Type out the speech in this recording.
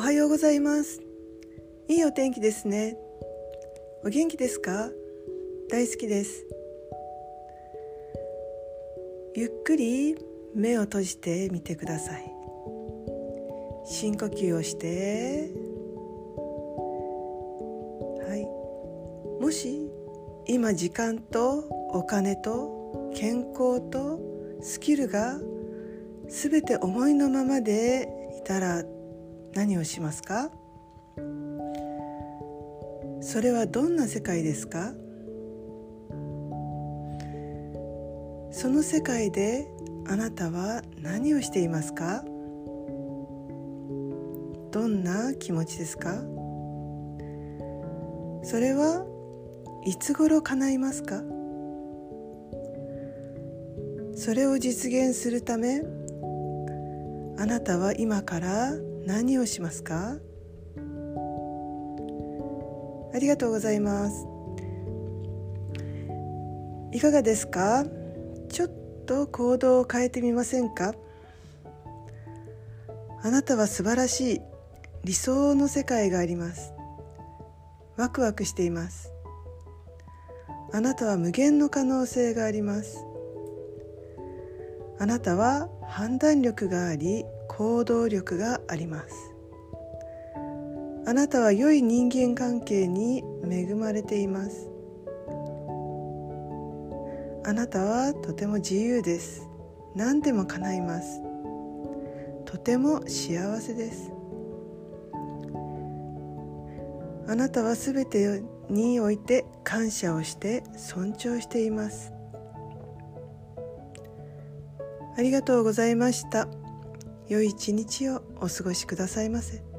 おはようございます。いいお天気ですね。お元気ですか？大好きです。ゆっくり目を閉じてみてください。深呼吸をして。はい。もし今時間とお金と健康とスキルが全て思いのままでいたら何をしますか？それはどんな世界ですか？その世界であなたは何をしていますか？どんな気持ちですか？それはいつ頃叶いますか？それを実現するためあなたは今から何をしますか？ありがとうございます。いかがですか？ちょっと行動を変えてみませんか？あなたは素晴らしい理想の世界があります。ワクワクしています。あなたは無限の可能性があります。あなたは判断力があり行動力があります。あなたは良い人間関係に恵まれています。あなたはとても自由です。何でも叶います。とても幸せです。あなたはすべてにおいて感謝をして尊重しています。ありがとうございました良い一日をお過ごしくださいませ。